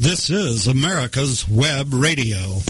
This is America's Web Radio.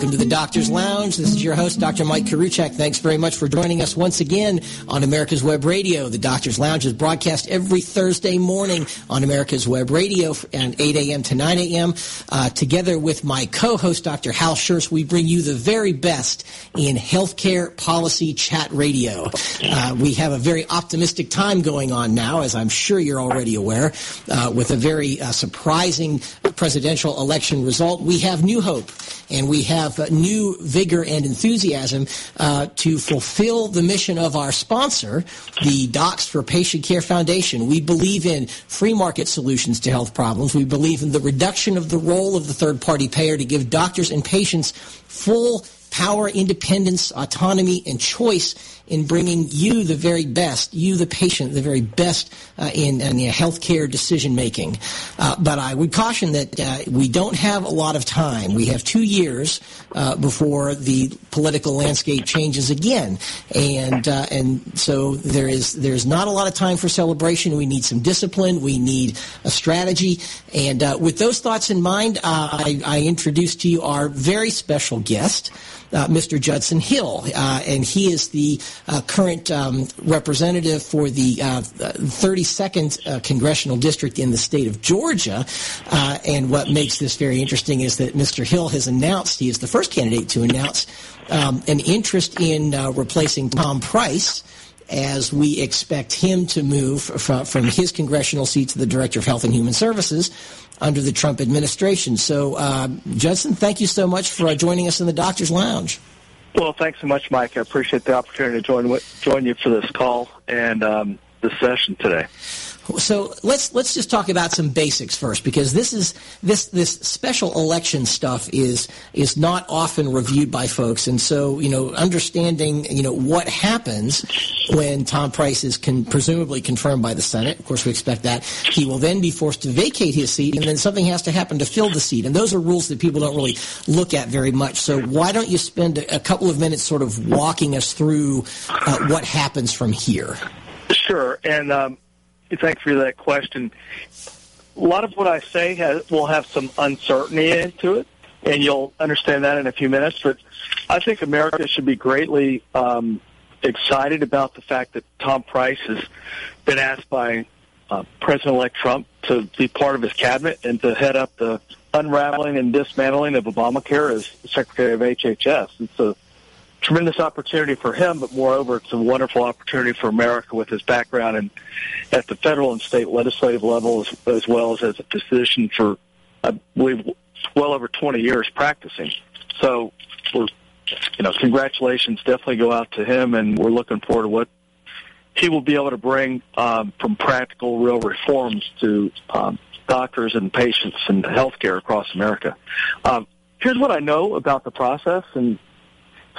Welcome to the Doctor's Lounge. This is your host, Dr. Mike Koriwchak. Thanks very much for joining us once again on America's Web Radio. The Doctor's Lounge is broadcast every Thursday morning on America's Web Radio and 8 a.m. to 9 a.m. Uh, together with my co-host, Dr. Hal Scherz, we bring you the very best in healthcare policy chat radio. Uh, we have a very optimistic time going on now, as I'm sure you're already aware, uh, with a very uh, surprising presidential election result. We have new hope and we have uh, new vigor and enthusiasm uh, to fulfill the mission of our sponsor, the Docs for Patient Care Foundation. We believe in free market solutions to health problems. We believe in the reduction of the role of the third party payer to give doctors and patients full power, independence, autonomy, and choice in bringing you the very best, you the patient, the very best uh, in, in healthcare decision making. Uh, but I would caution that uh, we don't have a lot of time. We have two years uh, before the political landscape changes again, and uh, and so there is there's not a lot of time for celebration. We need some discipline. We need a strategy. And uh, with those thoughts in mind, I, I introduce to you our very special guest uh, Mr. Judson Hill, uh, and he is the uh, current um, representative for the 32nd uh, uh, congressional district in the state of Georgia. Uh, and what makes this very interesting is that Mr. Hill has announced he is the first candidate to announce um, an interest in replacing Tom Price as we expect him to move from, his congressional seat to the Director of Health and Human Services under the Trump administration. So, uh, Judson, thank you so much for joining us in the Doctor's Lounge. Well, thanks so much, Mike. I appreciate the opportunity to join join you for this call and um, the session today. So let's let's just talk about some basics first, because this is this this special election stuff is is not often reviewed by folks, and so you know understanding you know what happens when Tom Price is con- presumably confirmed by the Senate. Of course, we expect that he will then be forced to vacate his seat, and then something has to happen to fill the seat, and those are rules that people don't really look at very much. So why don't you spend a, couple of minutes sort of walking us through uh, what happens from here? Sure, and. Um thanks for that question. A lot of what I say has, will have some uncertainty into it, and you'll understand that in a few minutes. But I think America should be greatly um, excited about the fact that Tom Price has been asked by uh, President-elect Trump to be part of his cabinet and to head up the unraveling and dismantling of Obamacare as Secretary of HHS. It's a tremendous opportunity for him, but moreover, it's a wonderful opportunity for America with his background and at the federal and state legislative level, as, as well as as a physician for, I believe, well over 20 years practicing. So we're, you know, congratulations definitely go out to him, and we're looking forward to what he will be able to bring um, from practical, real reforms to um, doctors and patients and healthcare across America. Um, here's what I know about the process, and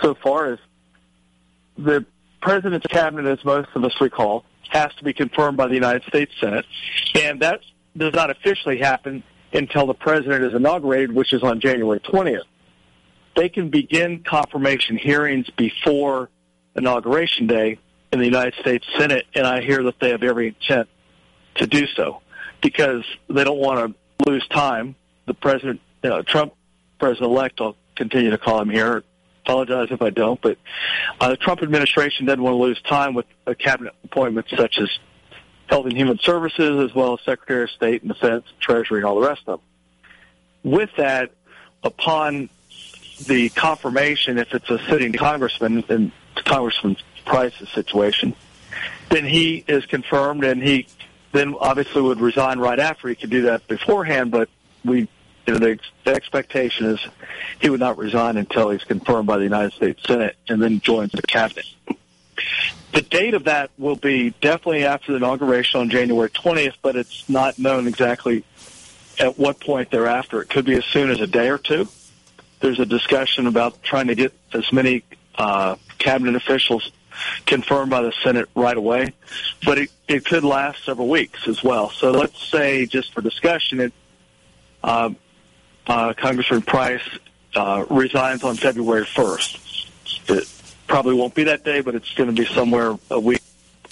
so far is the president's cabinet, as most of us recall, has to be confirmed by the United States Senate, and that does not officially happen until the president is inaugurated, which is on January 20th. They can begin confirmation hearings before inauguration day in the United States Senate, and I hear that they have every intent to do so because they don't want to lose time. The president, you know, Trump, president-elect, I'll continue to call him here, apologize if I don't, but uh, the Trump administration doesn't want to lose time with cabinet appointments such as Health and Human Services, as well as Secretary of State and Defense, Treasury, and all the rest of them. With that, upon the confirmation, if it's a sitting congressman in Congressman Price's situation, then he is confirmed, and he then obviously would resign right after. He could do that beforehand, but we you know, the, the expectation is he would not resign until he's confirmed by the United States Senate and then joins the cabinet. The date of that will be definitely after the inauguration on January 20th, but it's not known exactly at what point thereafter. It could be as soon as a day or two. There's a discussion about trying to get as many uh, cabinet officials confirmed by the Senate right away, but it, it could last several weeks as well. So let's say, just for discussion, it uh, uh, Congressman Price uh, resigns on February 1st. It probably won't be that day, but it's going to be somewhere a week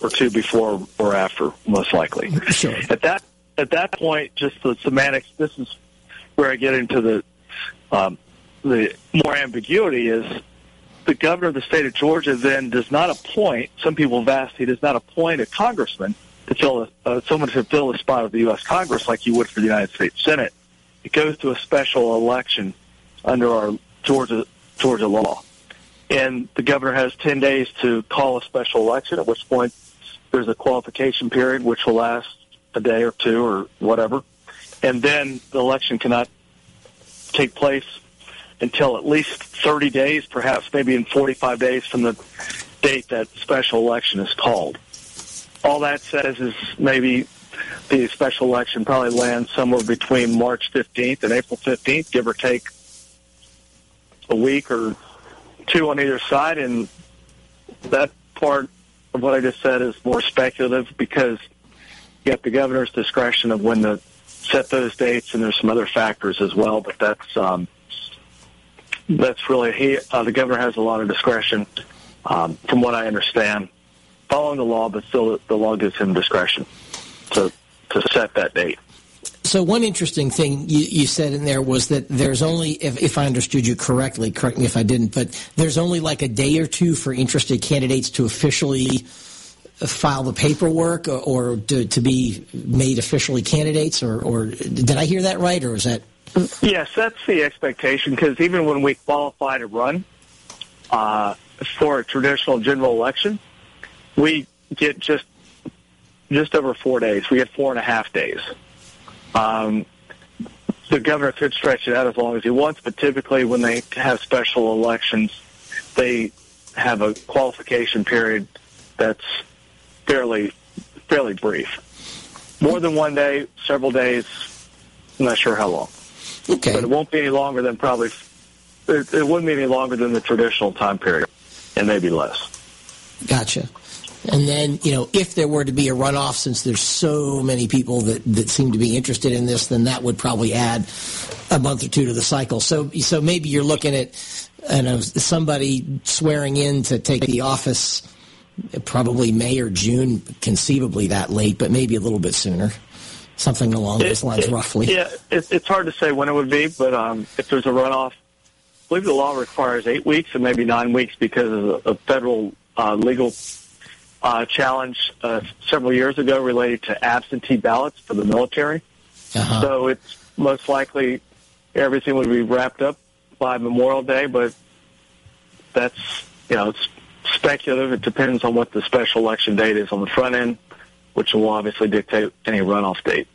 or two before or after, most likely. Sure. At that at that point, just the semantics. This is where I get into the um, the more ambiguity is the governor of the state of Georgia then does not appoint. Some people have asked he does not appoint a congressman to fill a, uh, someone to fill the spot of the U.S. Congress like you would for the United States Senate. It goes to a special election under our Georgia Georgia law, and the governor has ten days to call a special election. At which point, there's a qualification period which will last a day or two or whatever, and then the election cannot take place until at least 30 days, perhaps maybe in 45 days from the date that special election is called. All that says is maybe the special election probably lands somewhere between March 15th and April 15th, give or take a week or two on either side. And that part of what I just said is more speculative because you have the governor's discretion of when to set those dates, and there's some other factors as well. But that's um, that's really he. Uh, the governor has a lot of discretion, um, from what I understand, following the law, but still the, the law gives him discretion to to set that date. So one interesting thing you, you, said in there was that there's only, if, if, I understood you correctly, correct me if I didn't, but there's only like a day or two for interested candidates to officially file the paperwork or, or to, to, be made officially candidates, or, or, did I hear that right, or is that? Yes, that's the expectation. Because even when we qualify to run uh, for a traditional general election, we get just just over four days. We get four and a half days. Um, the governor could stretch it out as long as he wants, but typically when they have special elections, they have a qualification period that's fairly fairly brief. More than one day, several days. I'm not sure how long. Okay. But it won't be any longer than probably. It, it wouldn't be any longer than the traditional time period, and maybe less. Gotcha. And then, you know, if there were to be a runoff, since there's so many people that, that seem to be interested in this, then that would probably add a month or two to the cycle. So, so maybe you're looking at, you know, somebody swearing in to take the office probably May or June, conceivably that late, but maybe a little bit sooner. Something along those lines, it, roughly. Yeah, it, it's hard to say when it would be, but um, if there's a runoff, I believe the law requires eight weeks and maybe nine weeks because of a federal uh, legal uh, challenge uh, several years ago related to absentee ballots for the military. Uh-huh. So it's most likely everything would be wrapped up by Memorial Day, but that's you know it's speculative. It depends on what the special election date is on the front end, which will obviously dictate any runoff date.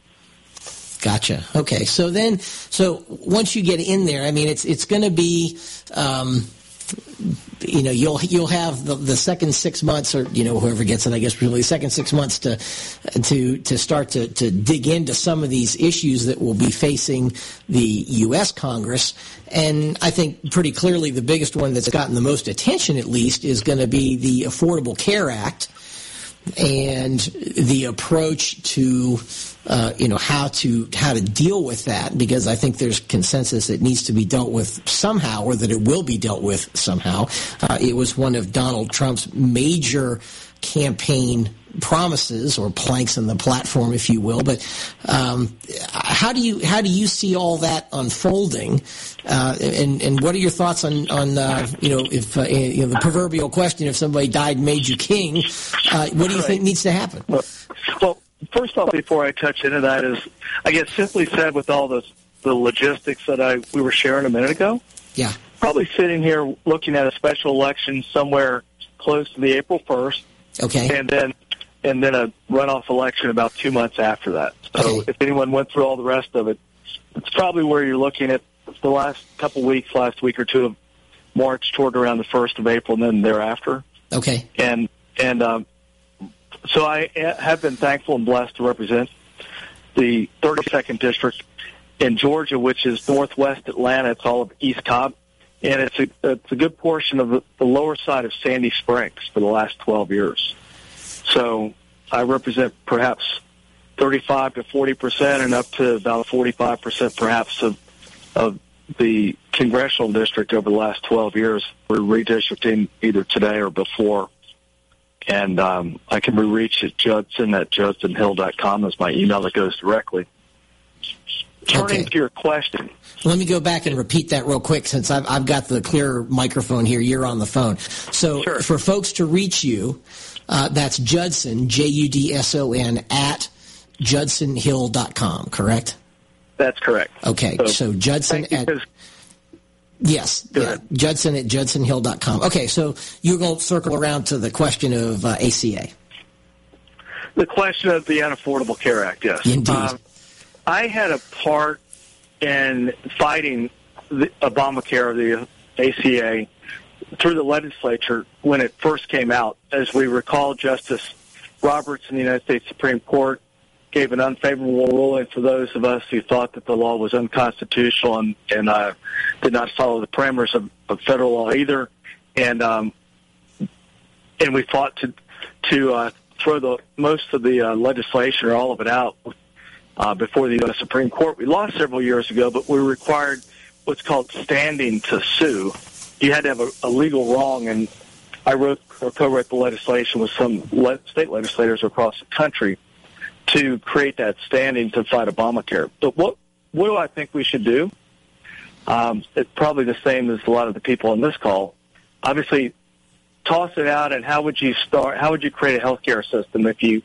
Gotcha. Okay. So then, so once you get in there, I mean, it's it's going to be, um, you know, you'll you'll have the, the second six months, or you know, whoever gets it, I guess, really, the second six months to to to start to to dig into some of these issues that will be facing the U.S. Congress. And I think pretty clearly the biggest one that's gotten the most attention, at least, is going to be the Affordable Care Act and the approach to uh, you know how to how to deal with that because I think there's consensus that needs to be dealt with somehow or that it will be dealt with somehow. Uh, it was one of Donald Trump's major campaign promises or planks in the platform, if you will. But um, how do you how do you see all that unfolding? Uh, and and what are your thoughts on on uh, you know if uh, you know the proverbial question if somebody died and made you king? Uh, what do you think needs to happen? Well, well, first off, before I touch into that, is I guess simply said with all the the logistics that I we were sharing a minute ago. Yeah. Probably sitting here looking at a special election somewhere close to the April first. Okay. And then and then a runoff election about two months after that. So if anyone went through all the rest of it, it's probably where you're looking at the last couple weeks, last week or two of March toward around the first of April, and then thereafter. Okay. And and um, so I have been thankful and blessed to represent the 32nd district in Georgia, which is northwest Atlanta. It's all of East Cobb, and it's a it's a good portion of the, the lower side of Sandy Springs for the last 12 years. So I represent perhaps 35 to 40 percent, and up to about 45 percent, perhaps of of the congressional district over the last 12 years. We're redistricting either today or before. and um, I can be reached at Judson at judsonhill.com is my email that goes directly. Turning Okay. to your question, Let me go back and repeat that real quick since I've, I've got the clear microphone here. You're on the phone. So Sure. for folks to reach you, uh, that's Judson, J-U-D-S-O-N, at judsonhill.com, correct? that's correct. Okay, So, so Judson at Yes, yeah. Judson at judsonhill.com. Okay, so you're going to circle around to the question of uh, ACA. the question of the Unaffordable Care Act, yes. Indeed. Um, I had a part in fighting the Obamacare, the ACA, through the legislature when it first came out. As we recall, Justice Roberts in the United States Supreme Court gave an unfavorable ruling for those of us who thought that the law was unconstitutional and, and uh, did not follow the parameters of, of federal law either. And um, and we fought to to uh, throw the most of the uh, legislation or all of it out uh, before the U.S. Supreme Court. We lost several years ago, but we required what's called standing to sue. You had to have a, a legal wrong, and I wrote or co-wrote the legislation with some le- state legislators across the country to create that standing to fight Obamacare. But what what do I think we should do? Um, it's probably the same as a lot of the people on this call. Obviously, toss it out, and how would you start? How would you create a healthcare system if you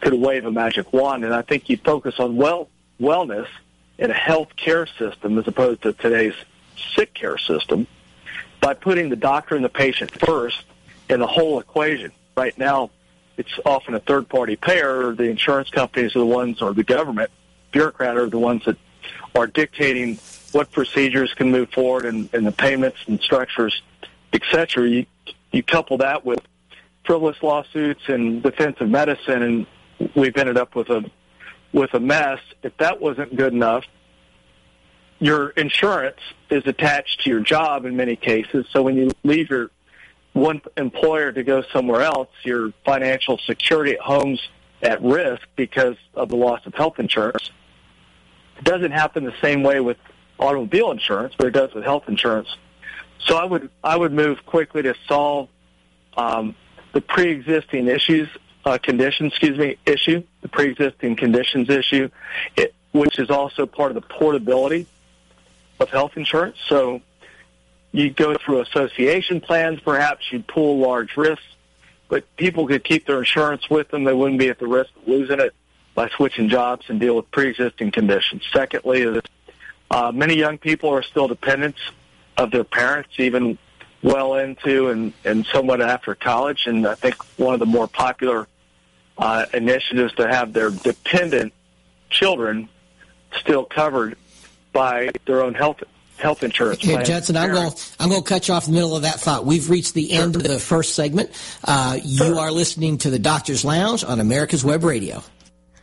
could wave a magic wand? And I think you focus on well wellness in a health care system as opposed to today's sick care system by putting the doctor and the patient first in the whole equation. Right now, it's often a third party payer, the insurance companies are the ones, or the government bureaucrat are the ones that are dictating what procedures can move forward and, and the payments and structures, et cetera. You, you couple that with frivolous lawsuits and defensive medicine, and we've ended up with a with a mess. If that wasn't good enough, your insurance is attached to your job in many cases. So when you leave your one employer to go somewhere else, your financial security at home's at risk because of the loss of health insurance. It doesn't happen the same way with automobile insurance, but it does with health insurance. So I would I would move quickly to solve um, the pre-existing issues, uh, conditions, excuse me, issue, the pre-existing conditions issue, it, which is also part of the portability of health insurance. So you go through association plans, perhaps you pool large risks, but people could keep their insurance with them. They wouldn't be at the risk of losing it by switching jobs and deal with pre-existing conditions. Secondly, is uh, many young people are still dependents of their parents, even well into and, and somewhat after college. And I think one of the more popular uh, initiatives to have their dependent children still covered by their own health health insurance Hey, plan. Judson, I'm going I'm going to cut you off in the middle of that thought. We've reached the end of the first segment. Uh, you are listening to the Doctor's Lounge on America's Web Radio.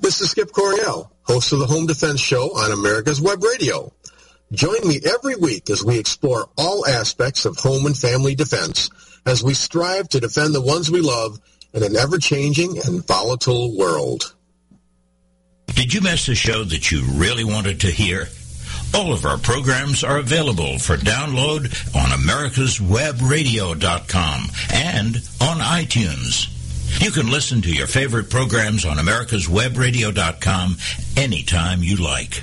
This is Skip Coryell, host of the Home Defense Show on America's Web Radio. Join me every week as we explore all aspects of home and family defense as we strive to defend the ones we love in an ever-changing and volatile world. Did you miss a show that you really wanted to hear? All of our programs are available for download on americaswebradio.com and on iTunes. You can listen to your favorite programs on americaswebradio.com anytime you like.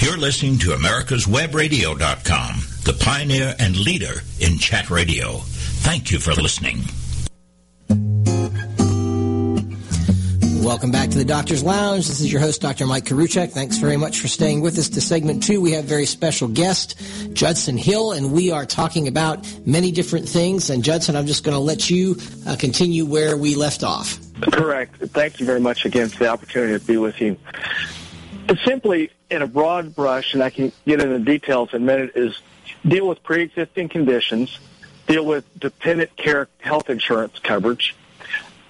You're listening to America'sWebRadio.com, the pioneer and leader in chat radio. Thank you for listening. Welcome back to the Doctor's Lounge. This is your host, Dr. Mike Koriwchak. Thanks very much for staying with us to segment two. We have very special guest, Judson Hill, and we are talking about many different things. And Judson, I'm just going to let you uh, continue where we left off. Correct. Thank you very much again for the opportunity to be with you. Simply, in a broad brush, and I can get into details in a minute, is deal with pre-existing conditions, deal with dependent care health insurance coverage,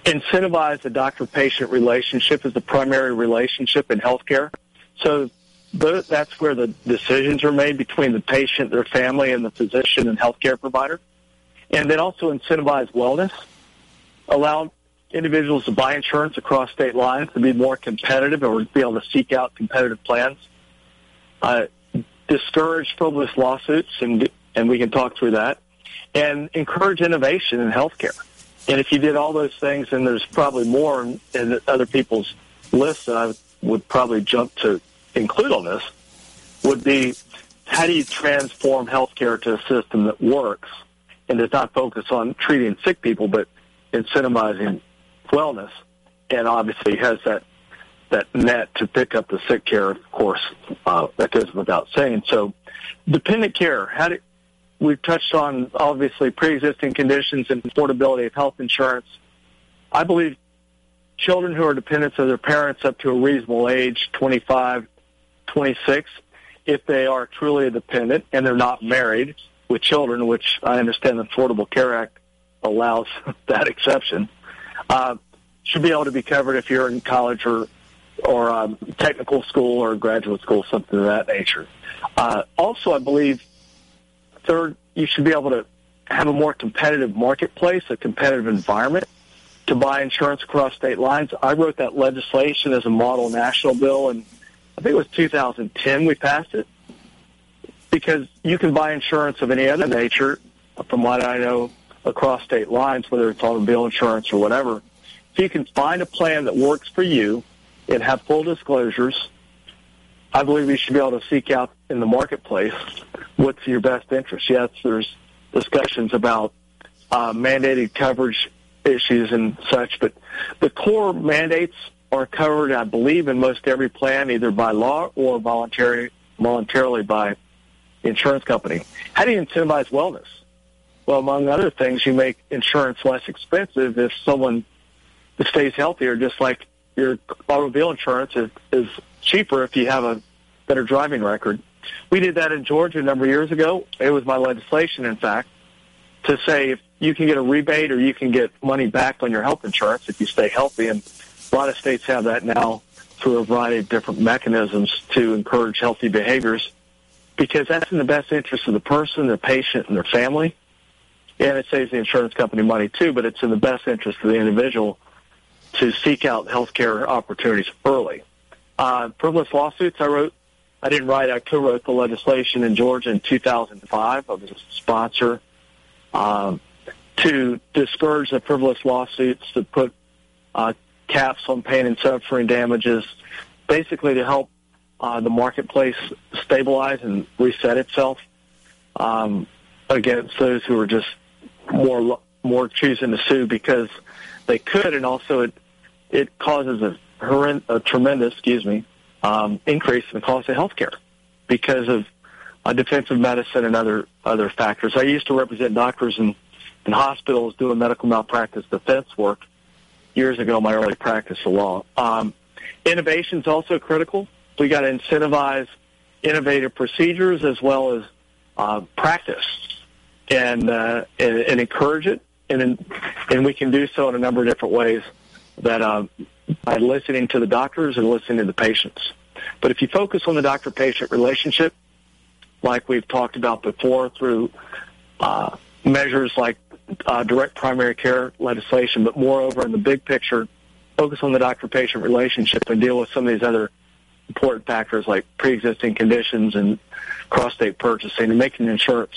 incentivize the doctor-patient relationship as the primary relationship in healthcare. So that's where the decisions are made between the patient, their family, and the physician and healthcare provider. And then also incentivize wellness, allow individuals to buy insurance across state lines to be more competitive or be able to seek out competitive plans. Uh, discourage frivolous lawsuits, and and we can talk through that, and encourage innovation in healthcare. And if you did all those things, and there's probably more in, in other people's lists that I would probably jump to include on this, would be how do you transform healthcare to a system that works and does not focus on treating sick people, but incentivizing wellness, and obviously has that that net to pick up the sick care. Of course, uh, that goes without saying. So, dependent care. How do We've touched on obviously pre-existing conditions and affordability of health insurance. I believe children who are dependents of their parents up to a reasonable age, 25, 26, if they are truly a dependent and they're not married with children, which I understand the Affordable Care Act allows that exception, uh, should be able to be covered if you're in college or or um, technical school or graduate school, something of that nature. Uh, also, I believe Third, you should be able to have a more competitive marketplace, a competitive environment to buy insurance across state lines. I wrote that legislation as a model national bill, and I think it was 2010 we passed it because you can buy insurance of any other nature, from what I know, across state lines, whether it's automobile insurance or whatever. So you can find a plan that works for you and have full disclosures. I believe you should be able to seek out in the marketplace what's your best interest. Yes, there's discussions about uh, mandated coverage issues and such, but the core mandates are covered, I believe, in most every plan, either by law or voluntary, voluntarily by insurance company. How do you incentivize wellness? Well, among other things, you make insurance less expensive if someone stays healthier, just like your automobile insurance is, is cheaper if you have a better driving record. We did that in Georgia a number of years ago. It was my legislation, in fact, to say if you can get a rebate or you can get money back on your health insurance if you stay healthy. And a lot of states have that now through a variety of different mechanisms to encourage healthy behaviors because that's in the best interest of the person, the patient, and their family. And it saves the insurance company money too, but it's in the best interest of the individual to seek out health care opportunities early. Uh, frivolous lawsuits, I wrote I didn't write. I co-wrote the legislation in Georgia in 2005. I was a sponsor um, to discourage the frivolous lawsuits to put uh, caps on pain and suffering damages, basically to help uh, the marketplace stabilize and reset itself um, against those who are just more more choosing to sue because they could, and also it it causes a, horrend- a tremendous, excuse me, um, increase in the cost of healthcare because of uh, defensive medicine and other other factors. I used to represent doctors in, in hospitals doing medical malpractice defense work years ago. My early practice of law. Um, innovation is also critical. We got to incentivize innovative procedures as well as uh, practice and, uh, and and encourage it. And and we can do so in a number of different ways that uh, by listening to the doctors and listening to the patients. But if you focus on the doctor-patient relationship, like we've talked about before through uh, measures like uh, direct primary care legislation, but moreover in the big picture, focus on the doctor-patient relationship and deal with some of these other important factors like pre-existing conditions and cross-state purchasing and making insurance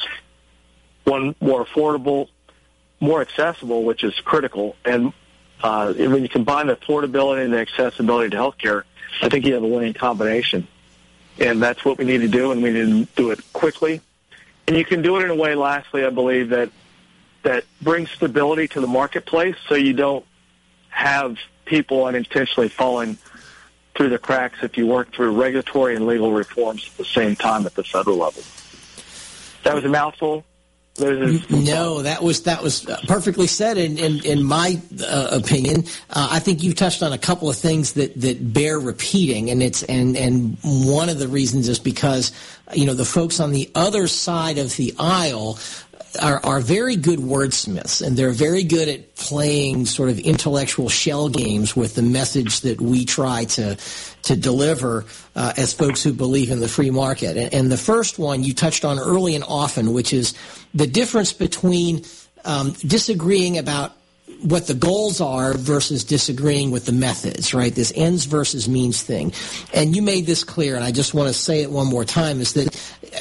one more affordable, more accessible, which is critical, and uh, when you combine the affordability and the accessibility to healthcare, I think you have a winning combination. And that's what we need to do, and we need to do it quickly. And you can do it in a way, lastly, I believe, that that brings stability to the marketplace so you don't have people unintentionally falling through the cracks if you work through regulatory and legal reforms at the same time at the federal level. That was a mouthful. No, that was that was perfectly said. In in, in my uh, opinion, uh, I think you touched on a couple of things that, that bear repeating, and it's and and one of the reasons is because you know the folks on the other side of the aisle are, are very good wordsmiths, and they're very good at playing sort of intellectual shell games with the message that we try to to deliver uh, as folks who believe in the free market. And, and, the first one you touched on early and often, which is the difference between um, disagreeing about what the goals are versus disagreeing with the methods, right? This ends versus means thing. And you made this clear, and I just want to say it one more time, is that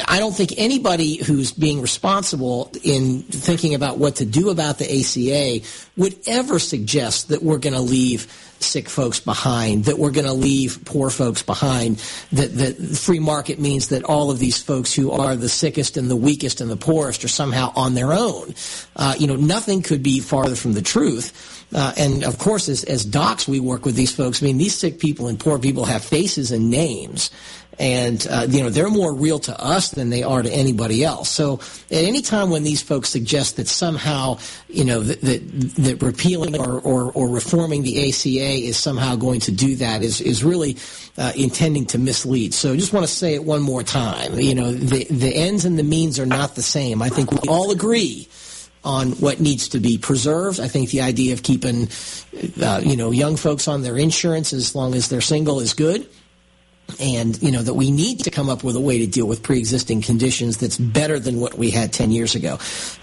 I don't think anybody who's being responsible in thinking about what to do about the ACA would ever suggest that we're going to leave sick folks behind, that we're going to leave poor folks behind, that, that free market means that all of these folks who are the sickest and the weakest and the poorest are somehow on their own. Uh, you know, nothing could be farther from the truth. Uh, and of course, as, as docs, we work with these folks. I mean, these sick people and poor people have faces and names and uh, you know they're more real to us than they are to anybody else. So at any time when these folks suggest that somehow you know that that, that repealing or, or, or, reforming the ACA is somehow going to do that is is really uh, intending to mislead. So I just want to say it one more time. You know the the ends and the means are not the same. I think we all agree on what needs to be preserved. I think the idea of keeping, uh, you know, young folks on their insurance as long as they're single is good and you know that we need to come up with a way to deal with pre-existing conditions that's better than what we had 10 years ago.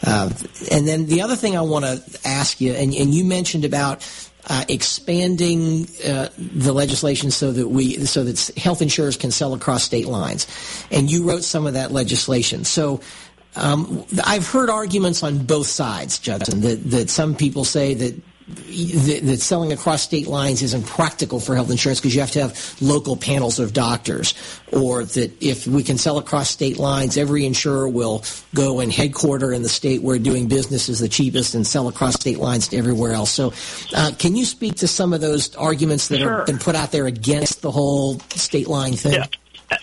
Uh, and then the other thing I want to ask you, and, and you mentioned about uh, expanding uh, the legislation so that we so that health insurers can sell across state lines, and you wrote some of that legislation. So. Um, I've heard arguments on both sides, Judson, that, that some people say that that selling across state lines isn't practical for health insurance because you have to have local panels of doctors, or that if we can sell across state lines, every insurer will go and headquarter in the state where doing business is the cheapest and sell across state lines to everywhere else. So, uh, can you speak to some of those arguments that sure. have been put out there against the whole state line thing? Yeah,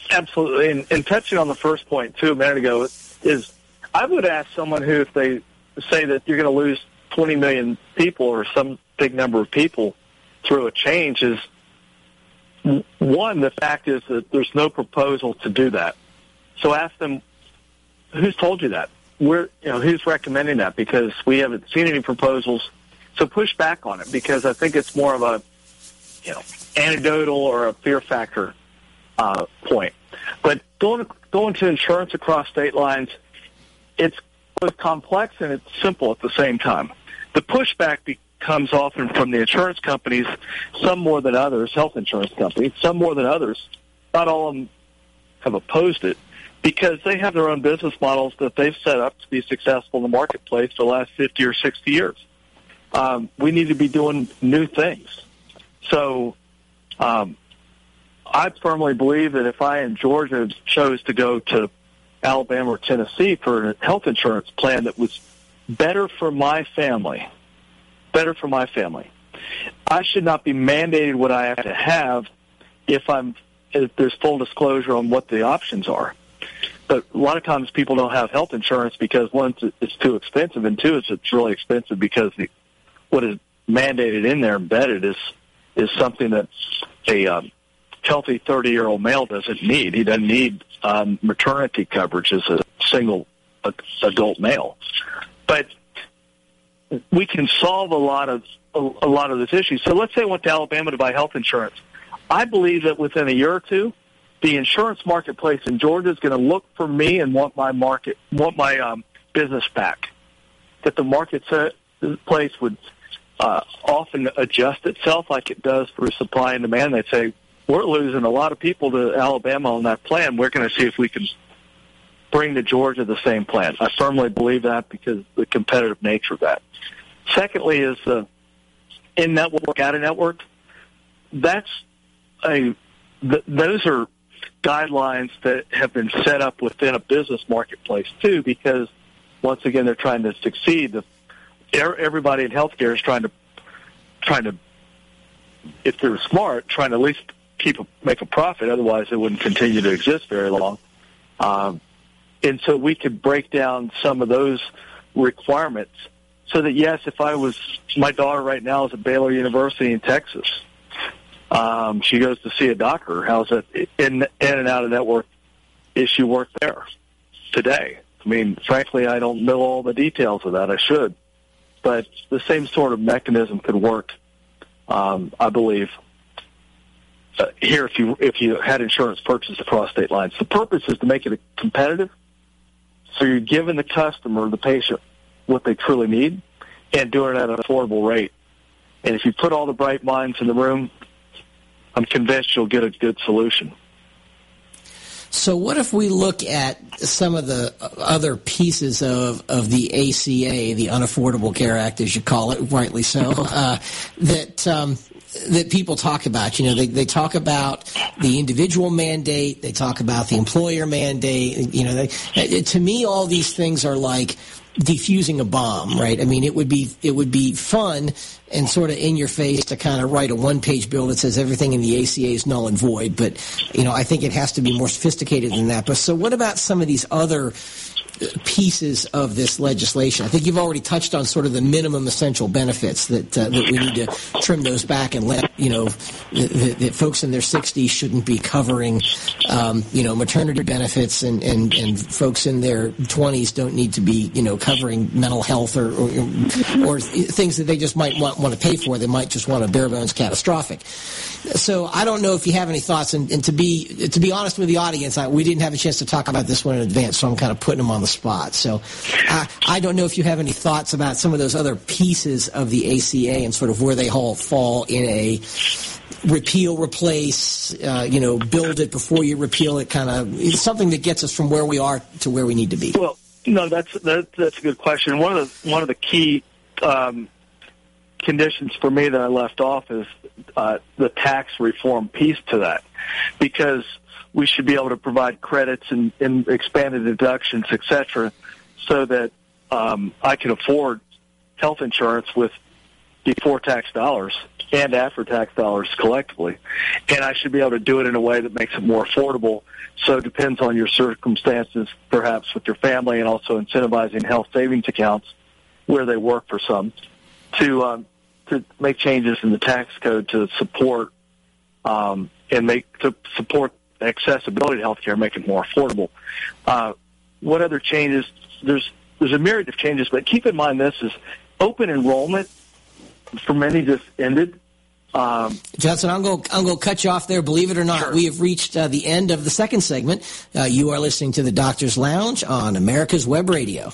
absolutely. And, and touching on the first point too a minute ago is, I would ask someone who, if they say that you're going to lose 20 million people or some big number of people through a change is one, the fact is that there's no proposal to do that. So ask them, who's told you that? Where, you know, who's recommending that? Because we haven't seen any proposals. So push back on it because I think it's more of a, you know, anecdotal or a fear factor uh, point. But going going to insurance across state lines, it's both complex and it's simple at the same time. The pushback comes often from the insurance companies, some more than others, health insurance companies, some more than others. Not all of them have opposed it because they have their own business models that they've set up to be successful in the marketplace for the last 50 or 60 years. Um, we need to be doing new things. So um, I firmly believe that if I in Georgia chose to go to Alabama or Tennessee for a health insurance plan that was better for my family, better for my family. I should not be mandated what I have to have if I'm if there's full disclosure on what the options are. But a lot of times people don't have health insurance because one, it's too expensive, and two, it's really expensive because the, what is mandated in there embedded is is something that a um, healthy 30 year old male doesn't need. He doesn't need um, maternity coverage as a single adult male but we can solve a lot of a, lot of this issue. So let's say I went to Alabama to buy health insurance. I believe that within a year or two, the insurance marketplace in Georgia is going to look for me and want my market, want my um, business back. That the marketplace would uh, often adjust itself like it does for supply and demand. They'd say, we're losing a lot of people to Alabama on that plan. We're going to see if we can bring to Georgia the same plan. I firmly believe that because the competitive nature of that. Secondly, is the in network, out of network. That's a th- those are guidelines that have been set up within a business marketplace too, because once again they're trying to succeed. The, everybody in healthcare is trying to trying to if they're smart, trying to at least keep a, make a profit. Otherwise, it wouldn't continue to exist very long. Um, and so we could break down some of those requirements so that yes, if I was my daughter right now is at Baylor University in Texas, um, she goes to see a doctor. How's that in in and out of network? Is she work there today? I mean, frankly, I don't know all the details of that. I should, but the same sort of mechanism could work. Um, I believe uh, here if you if you had insurance purchased across state lines. The purpose is to make it competitive, so you're giving the customer, the patient, what they truly need, and doing it at an affordable rate. And if you put all the bright minds in the room, I'm convinced you'll get a good solution. So, what if we look at some of the other pieces of, of the ACA, the Unaffordable Care Act, as you call it, rightly so, uh, that um, that people talk about. You know, they, they talk about the individual mandate, they talk about the employer mandate. You know, they, uh, to me, all these things are like defusing a bomb, right? I mean, it would be it would be fun and sort of in your face to kind of write a one page bill that says everything in the ACA is null and void. But you know, I think it has to be more sophisticated than that. But so, what about some of these other pieces of this legislation. I think you've already touched on sort of the minimum essential benefits that uh, that we need to trim those back and let you know that, that folks in their 60s shouldn't be covering um, you know maternity benefits and, and, and folks in their 20s don't need to be you know covering mental health or or, or things that they just might want, want to pay for. They might just want a bare bones catastrophic. So I don't know if you have any thoughts. And, and to be to be honest with the audience, I, we didn't have a chance to talk about this one in advance, so I'm kind of putting them on the spot. So I, I don't know if you have any thoughts about some of those other pieces of the ACA and sort of where they all fall in a repeal, replace, uh, you know, build it before you repeal it, kind of something that gets us from where we are to where we need to be. Well, no, that's that, that's a good question. One of the one of the key um, conditions for me that I left off is uh, the tax reform piece to that, because we should be able to provide credits and, and expanded deductions, et cetera, so that um, I can afford health insurance with before tax dollars and after tax dollars collectively. And I should be able to do it in a way that makes it more affordable. So it depends on your circumstances, perhaps with your family, and also incentivizing health savings accounts where they work for some to um, to make changes in the tax code to support um, and make to support accessibility to healthcare, make it more affordable. Uh, what other changes? There's there's a myriad of changes, but keep in mind this is open enrollment for many just ended. Um, Judson, I'm going, I'm going to cut you off there. Believe it or not, sure. we have reached uh, the end of the second segment. Uh, you are listening to the Doctor's Lounge on America's Web Radio.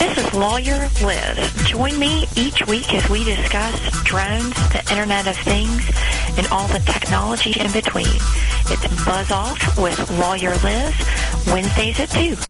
This is Lawyer Liz. Join me each week as we discuss drones, the Internet of Things, and all the technology in between. It's Buzz Off with Lawyer Liz, Wednesdays at 2.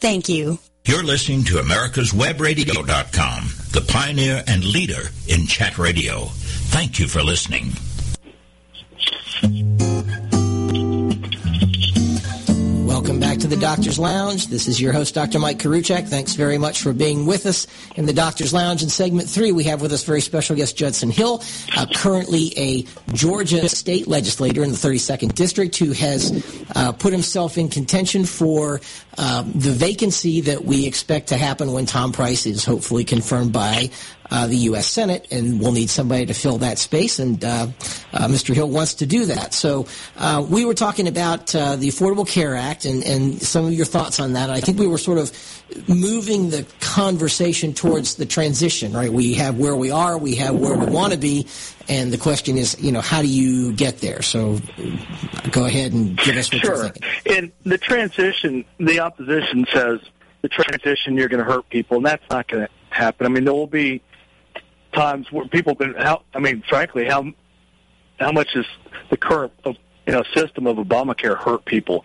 Thank you. You're listening to America's AmericasWebRadio.com, the pioneer and leader in chat radio. Thank you for listening. Welcome back to the Doctor's Lounge. This is your host, Dr. Mike Koriwchak. Thanks very much for being with us in the Doctor's Lounge. In segment three, we have with us very special guest Judson Hill, uh, currently a Georgia state legislator in the 32nd District who has uh, put himself in contention for uh, the vacancy that we expect to happen when Tom Price is hopefully confirmed by uh, the U.S. Senate, and we'll need somebody to fill that space. And uh, uh, Mr. Hill wants to do that. So uh, we were talking about uh, the Affordable Care Act and, and some of your thoughts on that. I think we were sort of moving the conversation towards the transition. Right? We have where we are, we have where we want to be, and the question is, you know, how do you get there? So go ahead and give us what sure. you're thinking. In the transition, the opposition says the transition you're going to hurt people, and that's not going to happen. I mean, there will be times where people can. How, I mean, frankly, how how much is the current you know system of Obamacare hurt people?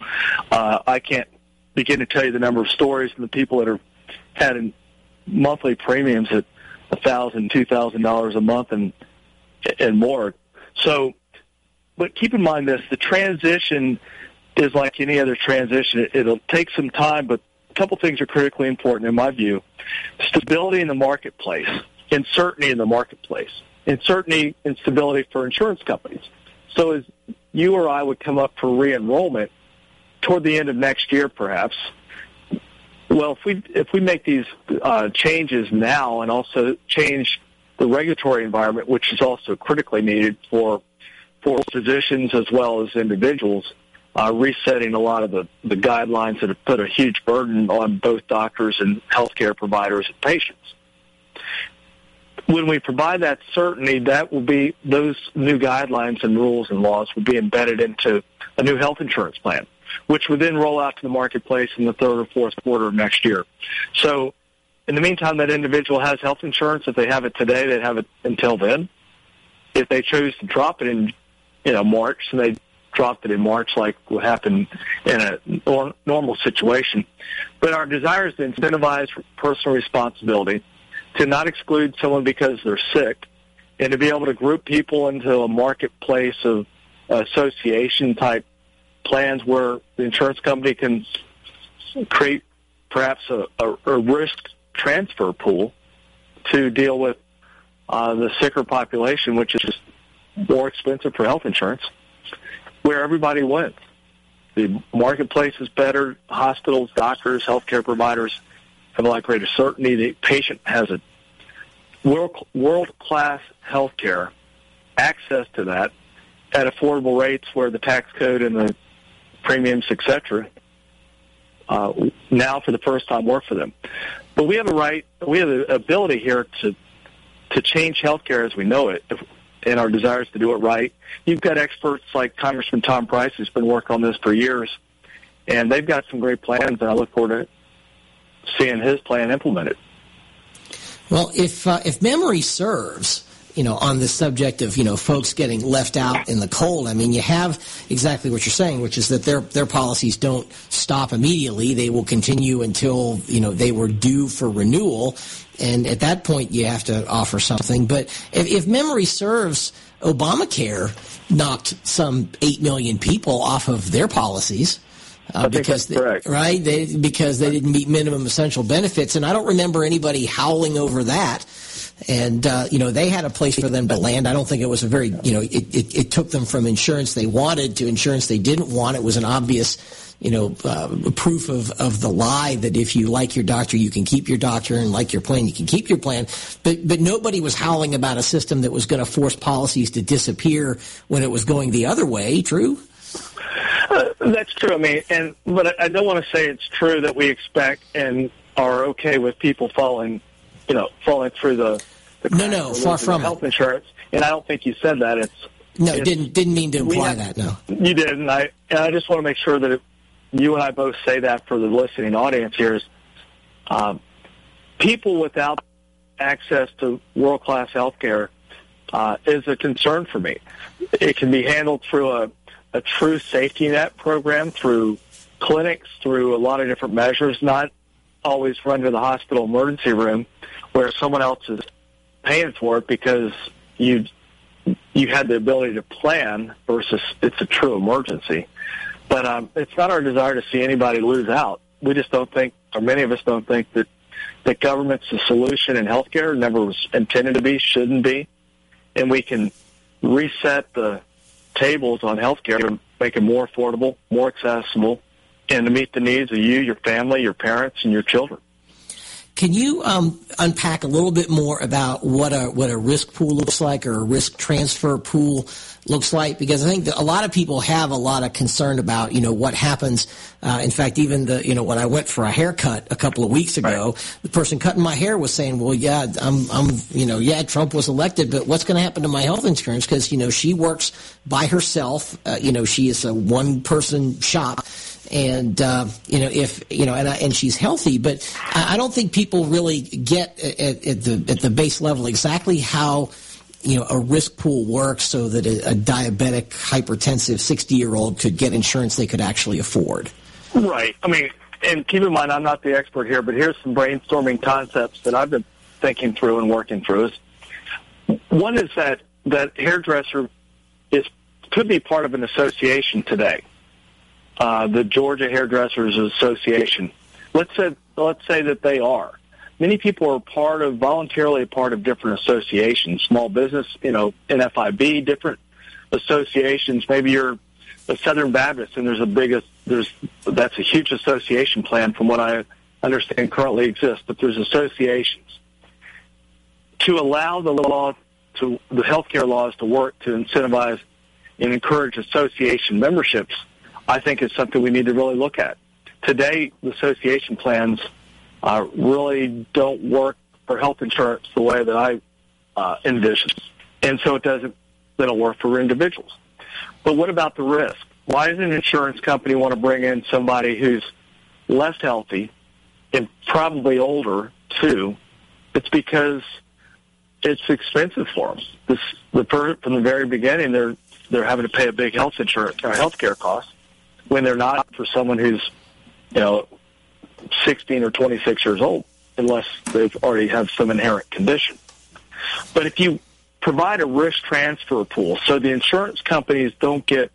Uh, I can't begin to tell you the number of stories and the people that are having monthly premiums at a thousand, two thousand dollars a month and and more. So, but keep in mind this: the transition is like any other transition. It, it'll take some time, but a couple things are critically important in my view: stability in the marketplace, and certainty in the marketplace, and certainty and stability for insurance companies. So, as you or I would come up for re-enrollment toward the end of next year, perhaps. Well, if we if we make these uh, changes now and also change the regulatory environment, which is also critically needed for for physicians as well as individuals, uh, resetting a lot of the, the guidelines that have put a huge burden on both doctors and healthcare providers and patients. When we provide that certainty, that will be those new guidelines and rules and laws will be embedded into a new health insurance plan, which would then roll out to the marketplace in the third or fourth quarter of next year. So in the meantime, that individual has health insurance. If they have it today, they'd have it until then. If they choose to drop it in, you know, March, and they dropped it in March, like would happen in a normal situation. But our desire is to incentivize personal responsibility, to not exclude someone because they're sick, and to be able to group people into a marketplace of association type plans where the insurance company can create perhaps a, a, a risk transfer pool to deal with uh, the sicker population, which is just more expensive for health insurance, where everybody wins. The marketplace is better. Hospitals, doctors, healthcare providers have a lot greater certainty. The patient has a world world class healthcare access to that at affordable rates, where the tax code and the premiums, etc., uh, now for the first time work for them. But we have a right, we have the ability here to to change healthcare as we know it, if, and our desires to do it right. You've got experts like Congressman Tom Price, who's been working on this for years, and they've got some great plans, and I look forward to seeing his plan implemented. Well, if uh, if memory serves, you know, on the subject of, you know, folks getting left out in the cold. I mean, you have exactly what you're saying, which is that their, their policies don't stop immediately. They will continue until, you know, they were due for renewal. And at that point, you have to offer something. But if, if memory serves, Obamacare knocked some 8 million people off of their policies. Uh, because they, right they because they didn't meet minimum essential benefits and I don't remember anybody howling over that and uh, you know they had a place for them to land. I don't think it was a very you know it, it, it took them from insurance they wanted to insurance they didn't want. It was an obvious you know, uh, proof of, of the lie that if you like your doctor, you can keep your doctor, and like your plan, you can keep your plan. But but nobody was howling about a system that was going to force policies to disappear when it was going the other way. True. Uh, that's true. I mean, and but I don't want to say it's true that we expect and are okay with people falling you know, falling through the, the no, no, far from health it. insurance. And I don't think you said that. It's no, it's, didn't didn't mean to imply have, that. No, you didn't. I and I just want to make sure that it, you and I both say that for the listening audience here is um, people without access to world class health care uh, is a concern for me. It can be handled through a, a true safety net program, through clinics, through a lot of different measures, not always run to the hospital emergency room where someone else is paying for it because you you had the ability to plan versus it's a true emergency. But um, it's not our desire to see anybody lose out. We just don't think, or many of us don't think that that government's the solution in healthcare. Never was intended to be, shouldn't be, and we can reset the tables on healthcare make it more affordable, more accessible, and to meet the needs of you, your family, your parents, and your children. Can you um, unpack a little bit more about what a what a risk pool looks like or a risk transfer pool looks like? Because I think a lot of people have a lot of concern about you know what happens. Uh, in fact, even the you know when I went for a haircut a couple of weeks ago, right. the person cutting my hair was saying, "Well, yeah, I'm I'm you know yeah, Trump was elected, but what's going to happen to my health insurance? Because you know she works by herself. Uh, you know she is a one person shop." And uh, you know if you know and, I, and she's healthy but I, don't think people really get at, at, the at the base level exactly how you know a risk pool works so that a, a diabetic hypertensive 60 year old could get insurance they could actually afford. Right. I mean and keep in mind i'm not the expert here but here's some brainstorming concepts that i've been thinking through and working through. One is that that hairdresser is could be part of an association today uh, the Georgia Hairdressers Association. Let's say let's say that they are. Many people are part of voluntarily a part of different associations, small business, you know, NFIB, different associations. Maybe you're a Southern Baptist, and there's a biggest there's that's a huge association plan from what I understand currently exists. But there's associations to allow the law to the healthcare laws to work to incentivize and encourage association memberships I think is something we need to really look at. Today, the association plans uh, really don't work for health insurance the way that I uh, envision, and so it doesn't. They don't work for individuals. But what about the risk? Why does an insurance company want to bring in somebody who's less healthy and probably older too? It's because it's expensive for them. This, the, from the very beginning, they're they're having to pay a big health insurance or health care cost when they're not for someone who's, you know, 16 or 26 years old, unless they've already have some inherent condition. But if you provide a risk transfer pool so the insurance companies don't get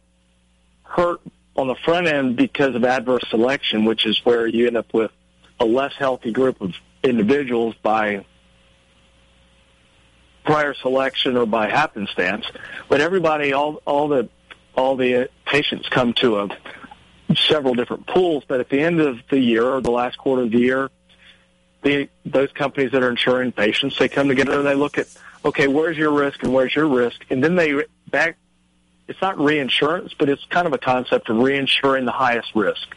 hurt on the front end because of adverse selection, which is where you end up with a less healthy group of individuals by prior selection or by happenstance. But everybody, all all the all the patients come to a several different pools, but at the end of the year or the last quarter of the year, the, those companies that are insuring patients, they come together and they look at, okay, where's your risk and where's your risk? And then they back, it's not reinsurance, but it's kind of a concept of reinsuring the highest risk.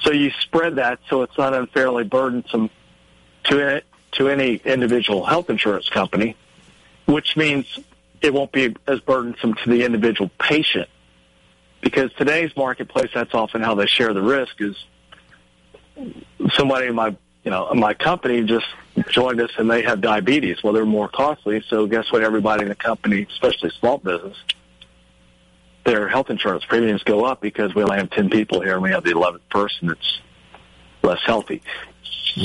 So you spread that so it's not unfairly burdensome to, to any individual health insurance company, which means it won't be as burdensome to the individual patient because today's marketplace, that's often how they share the risk. Is somebody in my you know my company just joined us and they have diabetes. Well, they're more costly. So guess what? Everybody in the company, especially small business, their health insurance premiums go up because we only have ten people here and we have the eleventh person that's less healthy.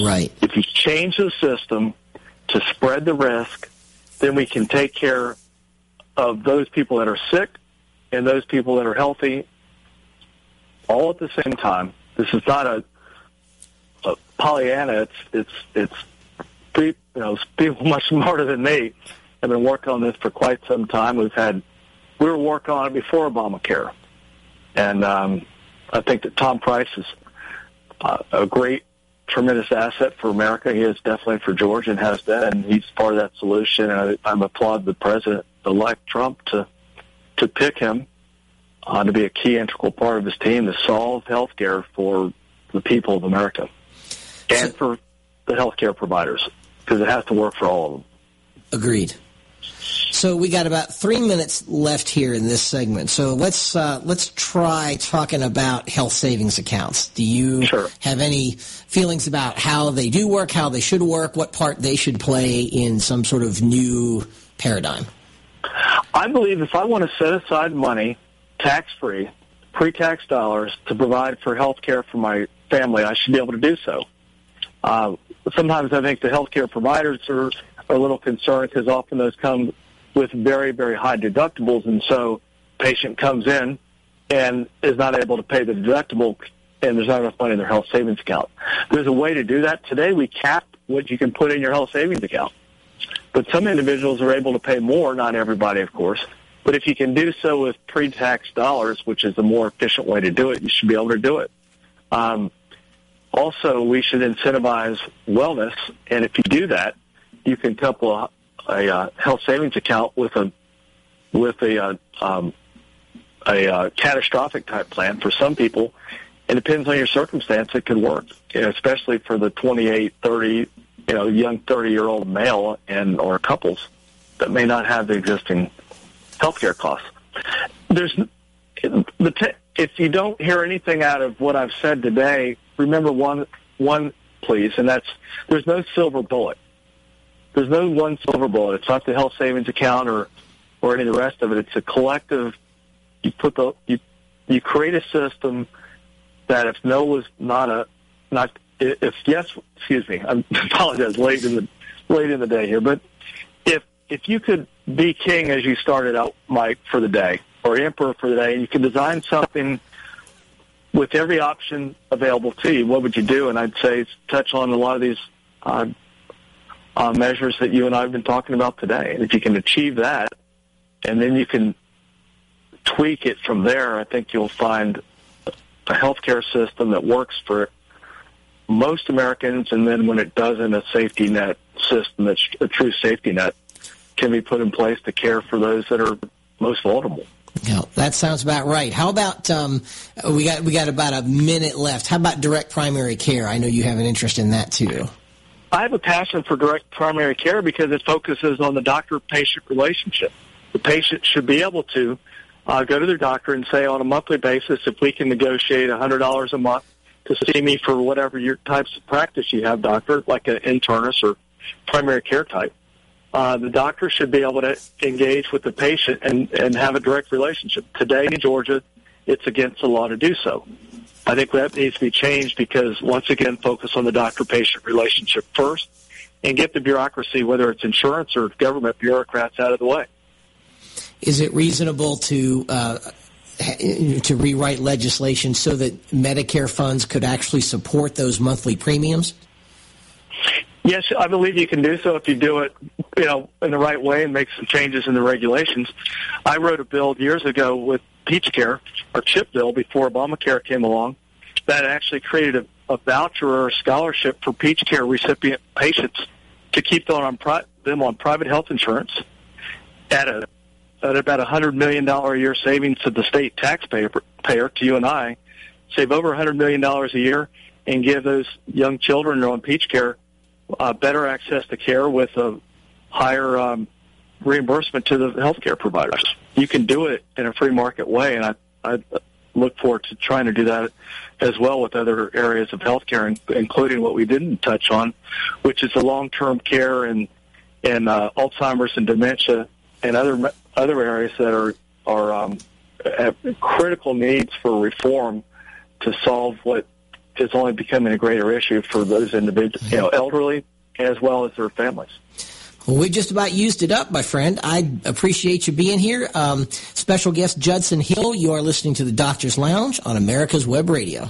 Right. If you change the system to spread the risk, then we can take care of those people that are sick and those people that are healthy all at the same time. This is not a, a Pollyanna. It's it's it's you know people much smarter than me have been working on this for quite some time. We've had we were working on it before Obamacare, and um, I think that Tom Price is uh, a great, tremendous asset for America. He is definitely for Georgia and has been, and he's part of that solution. And I, I applaud the president elect Trump to to pick him uh, to be a key integral part of his team to solve health care for the people of America and for the healthcare providers because it has to work for all of them. Agreed. So we got about three minutes left here in this segment. So let's uh, let's try talking about health savings accounts. Do you sure. have any feelings about how they do work, how they should work, what part they should play in some sort of new paradigm? I believe if I want to set aside money, tax free, pre tax dollars, to provide for health care for my family, I should be able to do so. Uh, sometimes I think the healthcare providers are, are a little concerned because often those come with very, very high deductibles, and so patient comes in and is not able to pay the deductible, and there's not enough money in their health savings account. There's a way to do that. Today, we cap what you can put in your health savings account. But some individuals are able to pay more, not everybody, of course. But if you can do so with pre-tax dollars, which is a more efficient way to do it, you should be able to do it. Um, also we should incentivize wellness, and if you do that, you can couple a, a uh, health savings account with a with a uh, um, a uh, catastrophic type plan for some people. It depends on your circumstance. It could work, especially for the 28, 30, you know, young 30 year old male and or couples that may not have the existing healthcare costs. There's the if you don't hear anything out of what I've said today, remember one one please, and that's there's no silver bullet. There's no one silver bullet. It's not the health savings account or or any of the rest of it. It's a collective. You put the you you create a system that if no was not a not if yes excuse me I apologize late in the late in the day here but if if you could be king as you started out Mike for the day or emperor for the day and you could design something with every option available to you what would you do? And I'd say touch on a lot of these uh, uh, measures that you and I have been talking about today. And if you can achieve that and then you can tweak it from there I think you'll find a healthcare system that works for most Americans, and then when it doesn't, a safety net system that's a true safety net can be put in place to care for those that are most vulnerable. Yeah, that sounds about right. How about um, we got we got about a minute left? How about direct primary care? I know you have an interest in that too. I have a passion for direct primary care because it focuses on the doctor-patient relationship. The patient should be able to uh, go to their doctor and say on a monthly basis if we can negotiate $100 a month to see me for whatever your types of practice you have, doctor, like an internist or primary care type. Uh, the doctor should be able to engage with the patient and, and have a direct relationship. Today in Georgia, it's against the law to do so. I think that needs to be changed because once again, focus on the doctor-patient relationship first and get the bureaucracy, whether it's insurance or government bureaucrats, out of the way. Is it reasonable to uh, to rewrite legislation so that Medicare funds could actually support those monthly premiums? Yes, I believe you can do so if you do it, you know, in the right way and make some changes in the regulations. I wrote a bill years ago with Peach Care, or CHIP bill, before Obamacare came along, that actually created a, a voucher or a scholarship for Peach Care recipient patients to keep them on, pri- them on private health insurance at a at about a hundred million dollar a year savings to the state taxpayer payer to you and I, save over a hundred million dollars a year, and give those young children on peach care uh, better access to care with a higher um, reimbursement to the healthcare providers. You can do it in a free market way, and I, I look forward to trying to do that as well with other areas of healthcare, including what we didn't touch on, which is the long-term care and and uh, Alzheimer's and dementia and other other areas that are are um, have critical needs for reform to solve what is only becoming a greater issue for those individuals, you know, elderly as well as their families. Well, we just about used it up, my friend. I appreciate you being here. Um, special guest Judson Hill. You are listening to the Doctor's Lounge on America's Web Radio.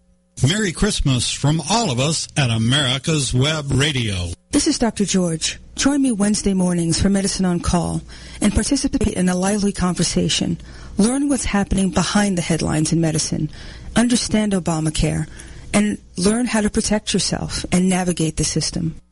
Merry Christmas from all of us at America's Web Radio. This is Dr. George. Join me Wednesday mornings for Medicine on Call and participate in a lively conversation. Learn what's happening behind the headlines in medicine. Understand Obamacare and learn how to protect yourself and navigate the system.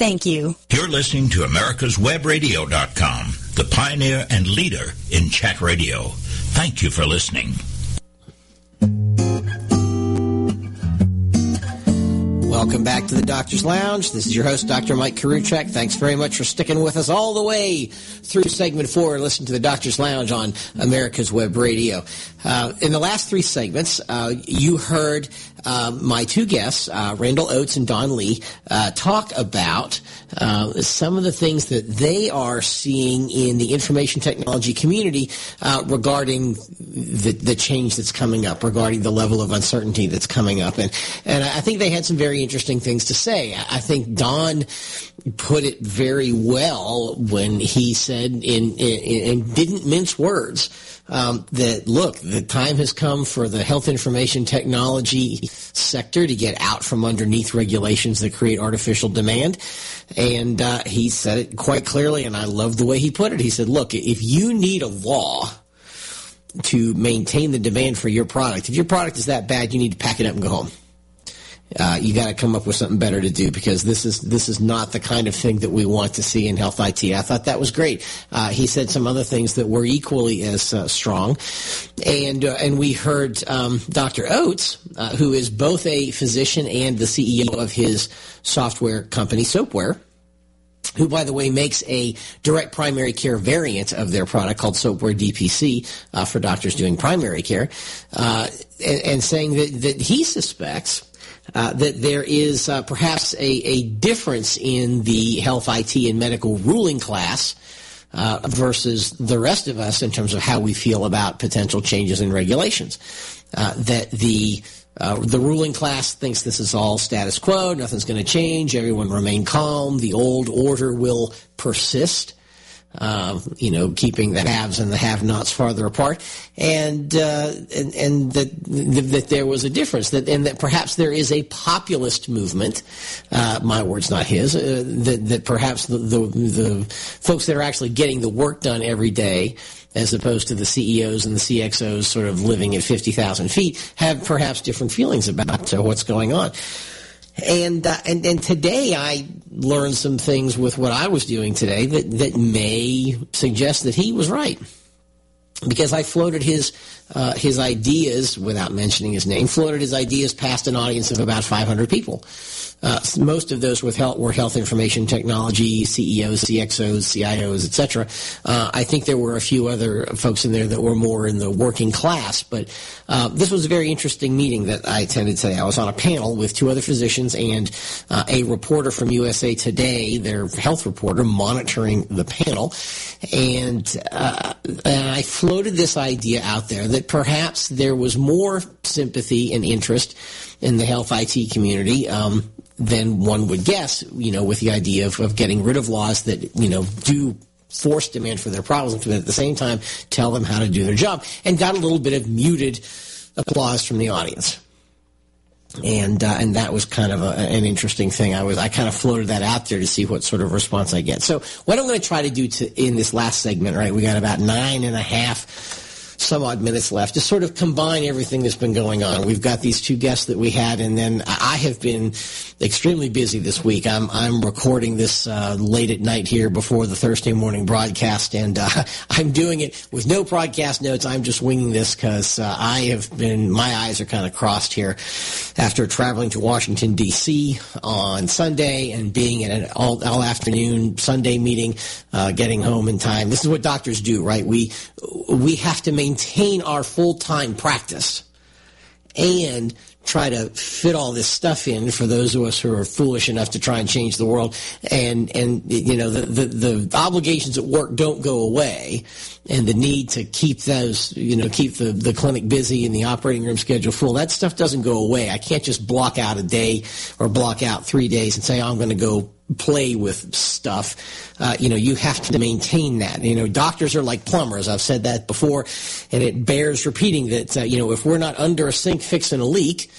Thank you. You're listening to America'sWebRadio.com, the pioneer and leader in chat radio. Thank you for listening. Welcome back to the Doctor's Lounge. This is your host, Dr. Mike Koriwchak. Thanks very much for sticking with us all the way through segment four and listen to the Doctor's Lounge on America's Web Radio. Uh, in the last three segments, uh, you heard uh, my two guests, uh, Randall Oates and Don Lee, uh, talk about uh, some of the things that they are seeing in the information technology community regarding the, the change that's coming up, regarding the level of uncertainty that's coming up. And, and I think they had some very interesting things to say. I think Don put it very well when he said, in, and didn't mince words, um, that look, the time has come for the health information technology sector to get out from underneath regulations that create artificial demand. And uh, he said it quite clearly, and I love the way he put it. He said, look, if you need a law to maintain the demand for your product, if your product is that bad, you need to pack it up and go home uh, you got to come up with something better to do because this is this is not the kind of thing that we want to see in health IT. I thought that was great. Uh, he said some other things that were equally as uh, strong, and uh, and we heard um, Dr. Oates, uh, who is both a physician and the CEO of his software company, Soapware who, by the way, makes a direct primary care variant of their product called Soapware DPC uh, for doctors doing primary care, uh, and, and, saying that, that he suspects uh, that there is uh, perhaps a, a, difference in the health IT and medical ruling class uh, versus the rest of us in terms of how we feel about potential changes in regulations. Uh, that the uh, the ruling class thinks this is all status quo, nothing's going to change, everyone remain calm, the old order will persist uh, you know, keeping the haves and the have-nots farther apart, and uh, and, and that that there was a difference, that and that perhaps there is a populist movement. Uh, my words, not his. Uh, that that perhaps the, the the folks that are actually getting the work done every day as opposed to the CEOs and the CXOs sort of living at 50,000 feet, have perhaps different feelings about uh, what's going on. And, uh, and and today I learned some things with what I was doing today that that may suggest that he was right because I floated his uh, his ideas without mentioning his name. Floated his ideas past an audience of about 500 people. Uh, most of those with health, were health information technology CEOs, CXOs, CIOs, etc. Uh, I think there were a few other folks in there that were more in the working class, but uh, this was a very interesting meeting that I attended today. I was on a panel with two other physicians and uh, a reporter from USA Today, their health reporter, monitoring the panel, and, uh, and I floated this idea out there that perhaps there was more sympathy and interest in the health IT community um, than one would guess, you know, with the idea of, of getting rid of laws that, you know, do force demand for their problems, but at the same time tell them how to do their job, and got a little bit of muted applause from the audience. And uh, and that was kind of a, an interesting thing. I was I kind of floated that out there to see what sort of response I get. So what I'm going to try to do to in this last segment, right? We got about nine and a half some odd minutes left to sort of combine everything that's been going on. We've got these two guests that we had, and then I have been extremely busy this week. I'm I'm recording this uh, late at night here before the Thursday morning broadcast, and uh, I'm doing it with no broadcast notes. I'm just winging this because uh, I have been my eyes are kind of crossed here after traveling to Washington D.C. on Sunday and being at an all, all afternoon Sunday meeting, uh, getting home in time. This is what doctors do, right? We we have to maintain our full time practice and try to fit all this stuff in for those of us who are foolish enough to try and change the world. And, and you know, the, the, the obligations at work don't go away and the need to keep those, you know, keep the, the clinic busy and the operating room schedule full, that stuff doesn't go away. I can't just block out a day or block out three days and say, oh, I'm going to go play with stuff. Uh, you know, you have to maintain that. You know, doctors are like plumbers. I've said that before, and it bears repeating that, uh, you know, if we're not under a sink fixing a leak,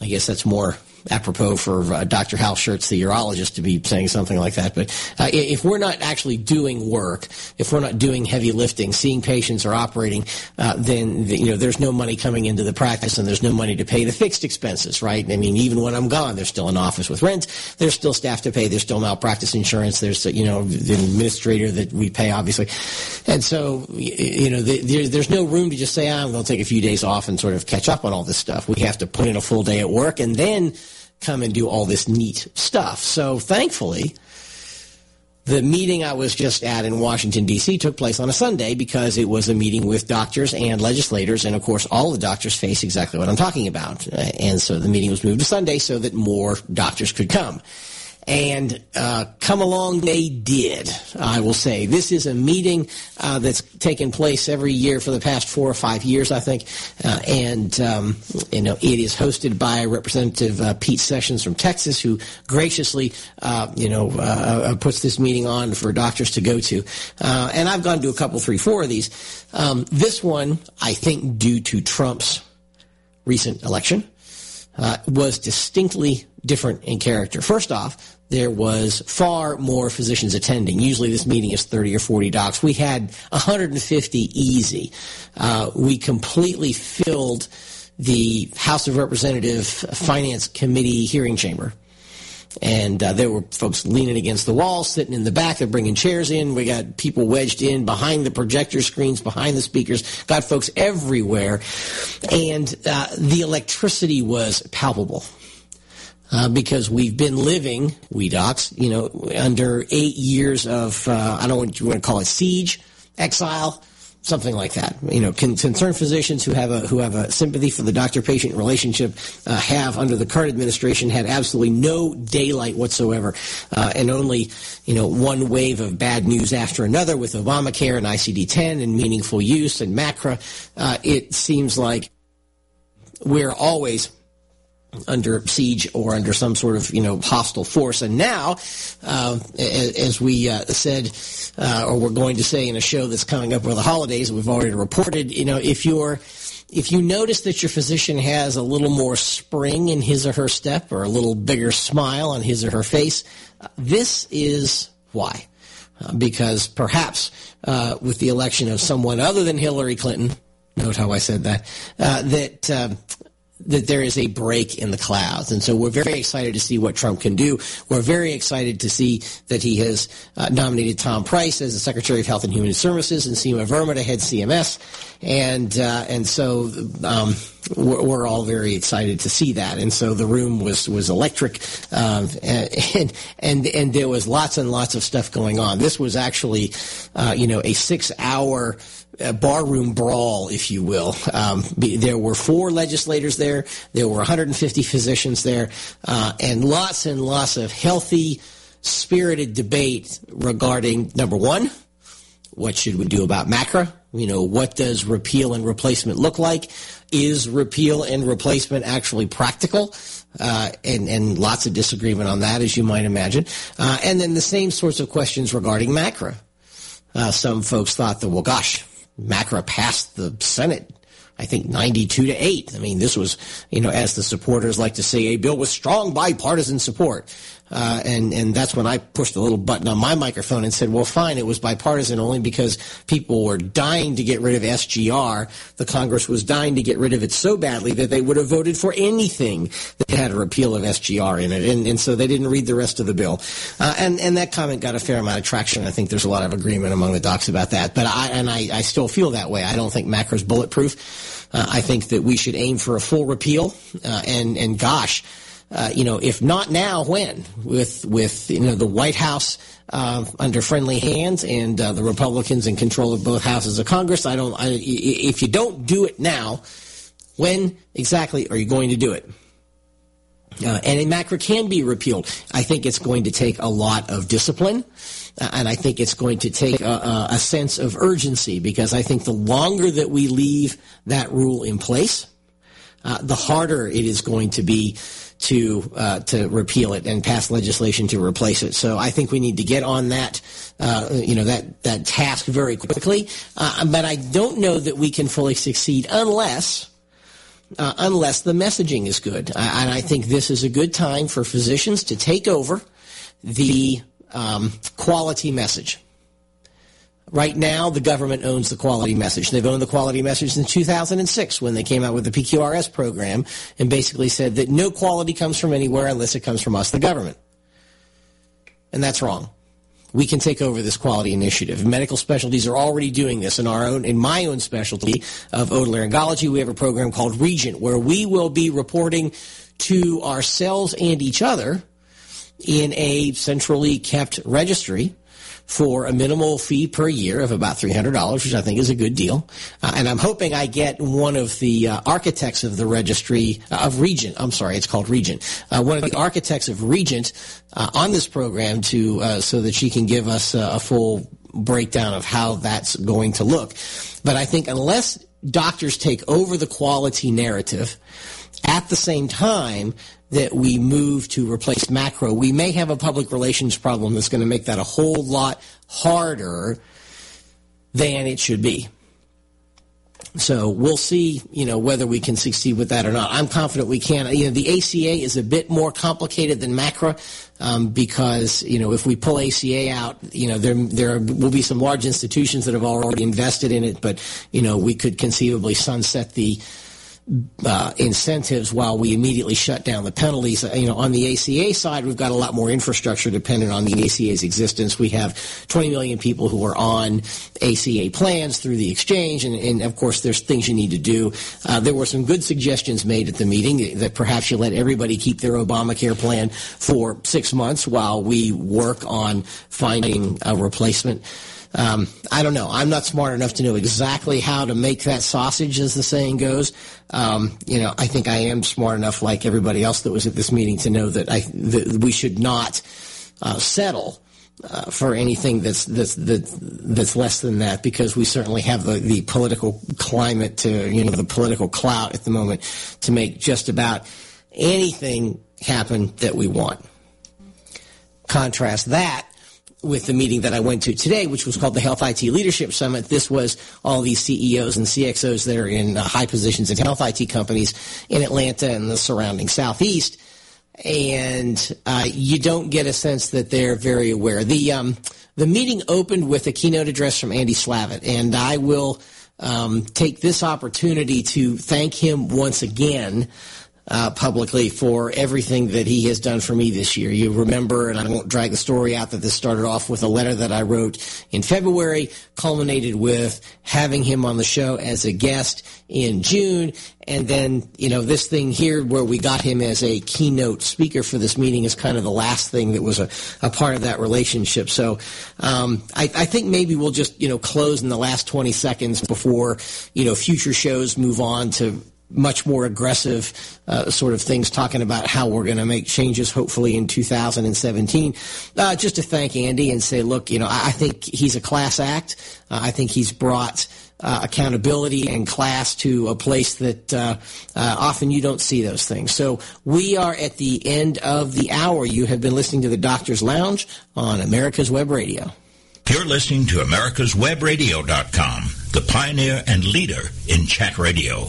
I guess that's more apropos for uh, Dr. Hal Scherz, the urologist, to be saying something like that. But uh, if we're not actually doing work, if we're not doing heavy lifting, seeing patients or operating, uh, then the, you know there's no money coming into the practice, and there's no money to pay the fixed expenses, right? I mean, even when I'm gone, there's still an office with rent, there's still staff to pay, there's still malpractice insurance, there's you know the administrator that we pay, obviously, and so you know the, there's no room to just say oh, I'm going to take a few days off and sort of catch up on all this stuff. We have to put in a full day at work, and then come and do all this neat stuff. So thankfully, the meeting I was just at in Washington, D.C. took place on a Sunday because it was a meeting with doctors and legislators. And of course, all the doctors face exactly what I'm talking about. And so the meeting was moved to Sunday so that more doctors could come and uh, come along they did. I will say this is a meeting uh, that's taken place every year for the past four or five years, I think, uh, and um, you know it is hosted by Representative uh, Pete Sessions from Texas, who graciously uh, you know uh, puts this meeting on for doctors to go to, and I've gone to a couple, three, four of these. Um, this one, I think, due to Trump's recent election. Uh, was distinctly different in character. First off, there was far more physicians attending. Usually this meeting is 30 or 40 docs. We had 150 easy. Uh, we completely filled the House of Representative Finance Committee hearing chamber. And uh, there were folks leaning against the wall, sitting in the back. They're bringing chairs in. We got people wedged in behind the projector screens, behind the speakers. Got folks everywhere, and uh, the electricity was palpable uh, because we've been living, we docs, you know, under eight years of, uh, I don't you want to call it, siege, exile, something like that. You know, concerned physicians who have a who have a sympathy for the doctor-patient relationship uh, have under the current administration had absolutely no daylight whatsoever, uh, and only you know one wave of bad news after another with Obamacare and ICD-10 and meaningful use and MACRA. Uh, it seems like we're always under siege or under some sort of you know hostile force. And now, uh, as we uh, said, uh, or we're going to say in a show that's coming up over the holidays, we've already reported. You know, if you're if you notice that your physician has a little more spring in his or her step, or a little bigger smile on his or her face, this is why. Uh, because perhaps uh, with the election of someone other than Hillary Clinton, note how I said that, uh, that um, that there is a break in the clouds. And so we're very excited to see what Trump can do. We're very excited to see that he has uh, nominated Tom Price as the Secretary of Health and Human Services and Seema Verma to head CMS. And, uh, and so, um, we're, we're, all very excited to see that. And so the room was, was electric. Um, and, and, and there was lots and lots of stuff going on. This was actually, uh, you know, a six hour, barroom brawl, if you will. Um, there were four legislators there. There were 150 physicians there, uh, and lots and lots of healthy, spirited debate regarding number one, what should we do about MACRA? You know, what does repeal and replacement look like? Is repeal and replacement actually practical? Uh, and, and lots of disagreement on that, as you might imagine. Uh, and then the same sorts of questions regarding MACRA. Uh, some folks thought that, well, gosh, MACRA passed the Senate I think 92 to 8. I mean, this was, you know, as the supporters like to say, a bill with strong bipartisan support. Uh, and and that's when I pushed the little button on my microphone and said, "Well, fine, it was bipartisan only because people were dying to get rid of SGR. The Congress was dying to get rid of it so badly that they would have voted for anything that had a repeal of SGR in it, and, and so they didn't read the rest of the bill. Uh, and and that comment got a fair amount of traction. I think there's a lot of agreement among the docs about that. But I and I, I still feel that way. I don't think MACRA's bulletproof. Uh, I think that we should aim for a full repeal. Uh, and and gosh uh, you know, if not now, when? With with you know the White House uh, under friendly hands and uh, the Republicans in control of both houses of Congress, I don't. I, if you don't do it now, when exactly are you going to do it? Uh, and a MACRA can be repealed. I think it's going to take a lot of discipline, uh, and I think it's going to take a, a sense of urgency because I think the longer that we leave that rule in place, uh, the harder it is going to be to uh, to repeal it and pass legislation to replace it. So I think we need to get on that uh, you know that that task very quickly. Uh, but I don't know that we can fully succeed unless. Uh, unless the messaging is good, and I think this is a good time for physicians to take over the um, quality message. Right now, the government owns the quality message. They've owned the quality message since 2006 when they came out with the PQRS program and basically said that no quality comes from anywhere unless it comes from us, the government. And that's wrong. We can take over this quality initiative. Medical specialties are already doing this. In our own, in my own specialty of otolaryngology, we have a program called Regent where we will be reporting to ourselves and each other in a centrally kept registry for a minimal fee per year of about $300, which I think is a good deal. Uh, and I'm hoping I get one of the uh, architects of the registry uh, of Regent. I'm sorry, it's called Regent. Uh, one of the architects of Regent uh, on this program to uh, so that she can give us a full breakdown of how that's going to look. But I think unless doctors take over the quality narrative at the same time that we move to replace MACRA, we may have a public relations problem that's going to make that a whole lot harder than it should be. So we'll see, you know, whether we can succeed with that or not. I'm confident we can. You know, the ACA is a bit more complicated than MACRA um, because, you know, if we pull ACA out, you know, there there will be some large institutions that have already invested in it, but you know, we could conceivably sunset the uh, incentives while we immediately shut down the penalties. You know, on the ACA side, we've got a lot more infrastructure dependent on the ACA's existence. We have 20 million people who are on ACA plans through the exchange, and, and of course, there's things you need to do. Uh, there were some good suggestions made at the meeting that perhaps you let everybody keep their Obamacare plan for six months while we work on finding a replacement. Um, I don't know. I'm not smart enough to know exactly how to make that sausage, as the saying goes. Um, you know, I think I am smart enough, like everybody else that was at this meeting, to know that I that we should not uh, settle. Uh, for anything that's that's that's less than that, because we certainly have the, the political climate to you know the political clout at the moment to make just about anything happen that we want. Contrast that with the meeting that I went to today, which was called the Health IT Leadership Summit. This was all these CEOs and CXOs that are in uh, high positions in health IT companies in Atlanta and the surrounding Southeast. And uh, you don't get a sense that they're very aware. The um, the meeting opened with a keynote address from Andy Slavitt, and I will um, take this opportunity to thank him once again uh, publicly for everything that he has done for me this year. You remember, and I won't drag the story out, that this started off with a letter that I wrote in February, culminated with having him on the show as a guest in June, and then, you know, this thing here where we got him as a keynote speaker for this meeting is kind of the last thing that was a, a part of that relationship. So um, I, I think maybe we'll just, you know, close in the last 20 seconds before, you know, future shows move on to much more aggressive uh, sort of things talking about how we're going to make changes hopefully in 2017 uh, just to thank andy and say look you know i think he's a class act uh, i think he's brought uh, accountability and class to a place that uh, uh, often you don't see those things. So we are at the end of the hour. You have been listening to the Doctor's Lounge on America's Web Radio. You're listening to americaswebradio.com, the pioneer and leader in chat radio.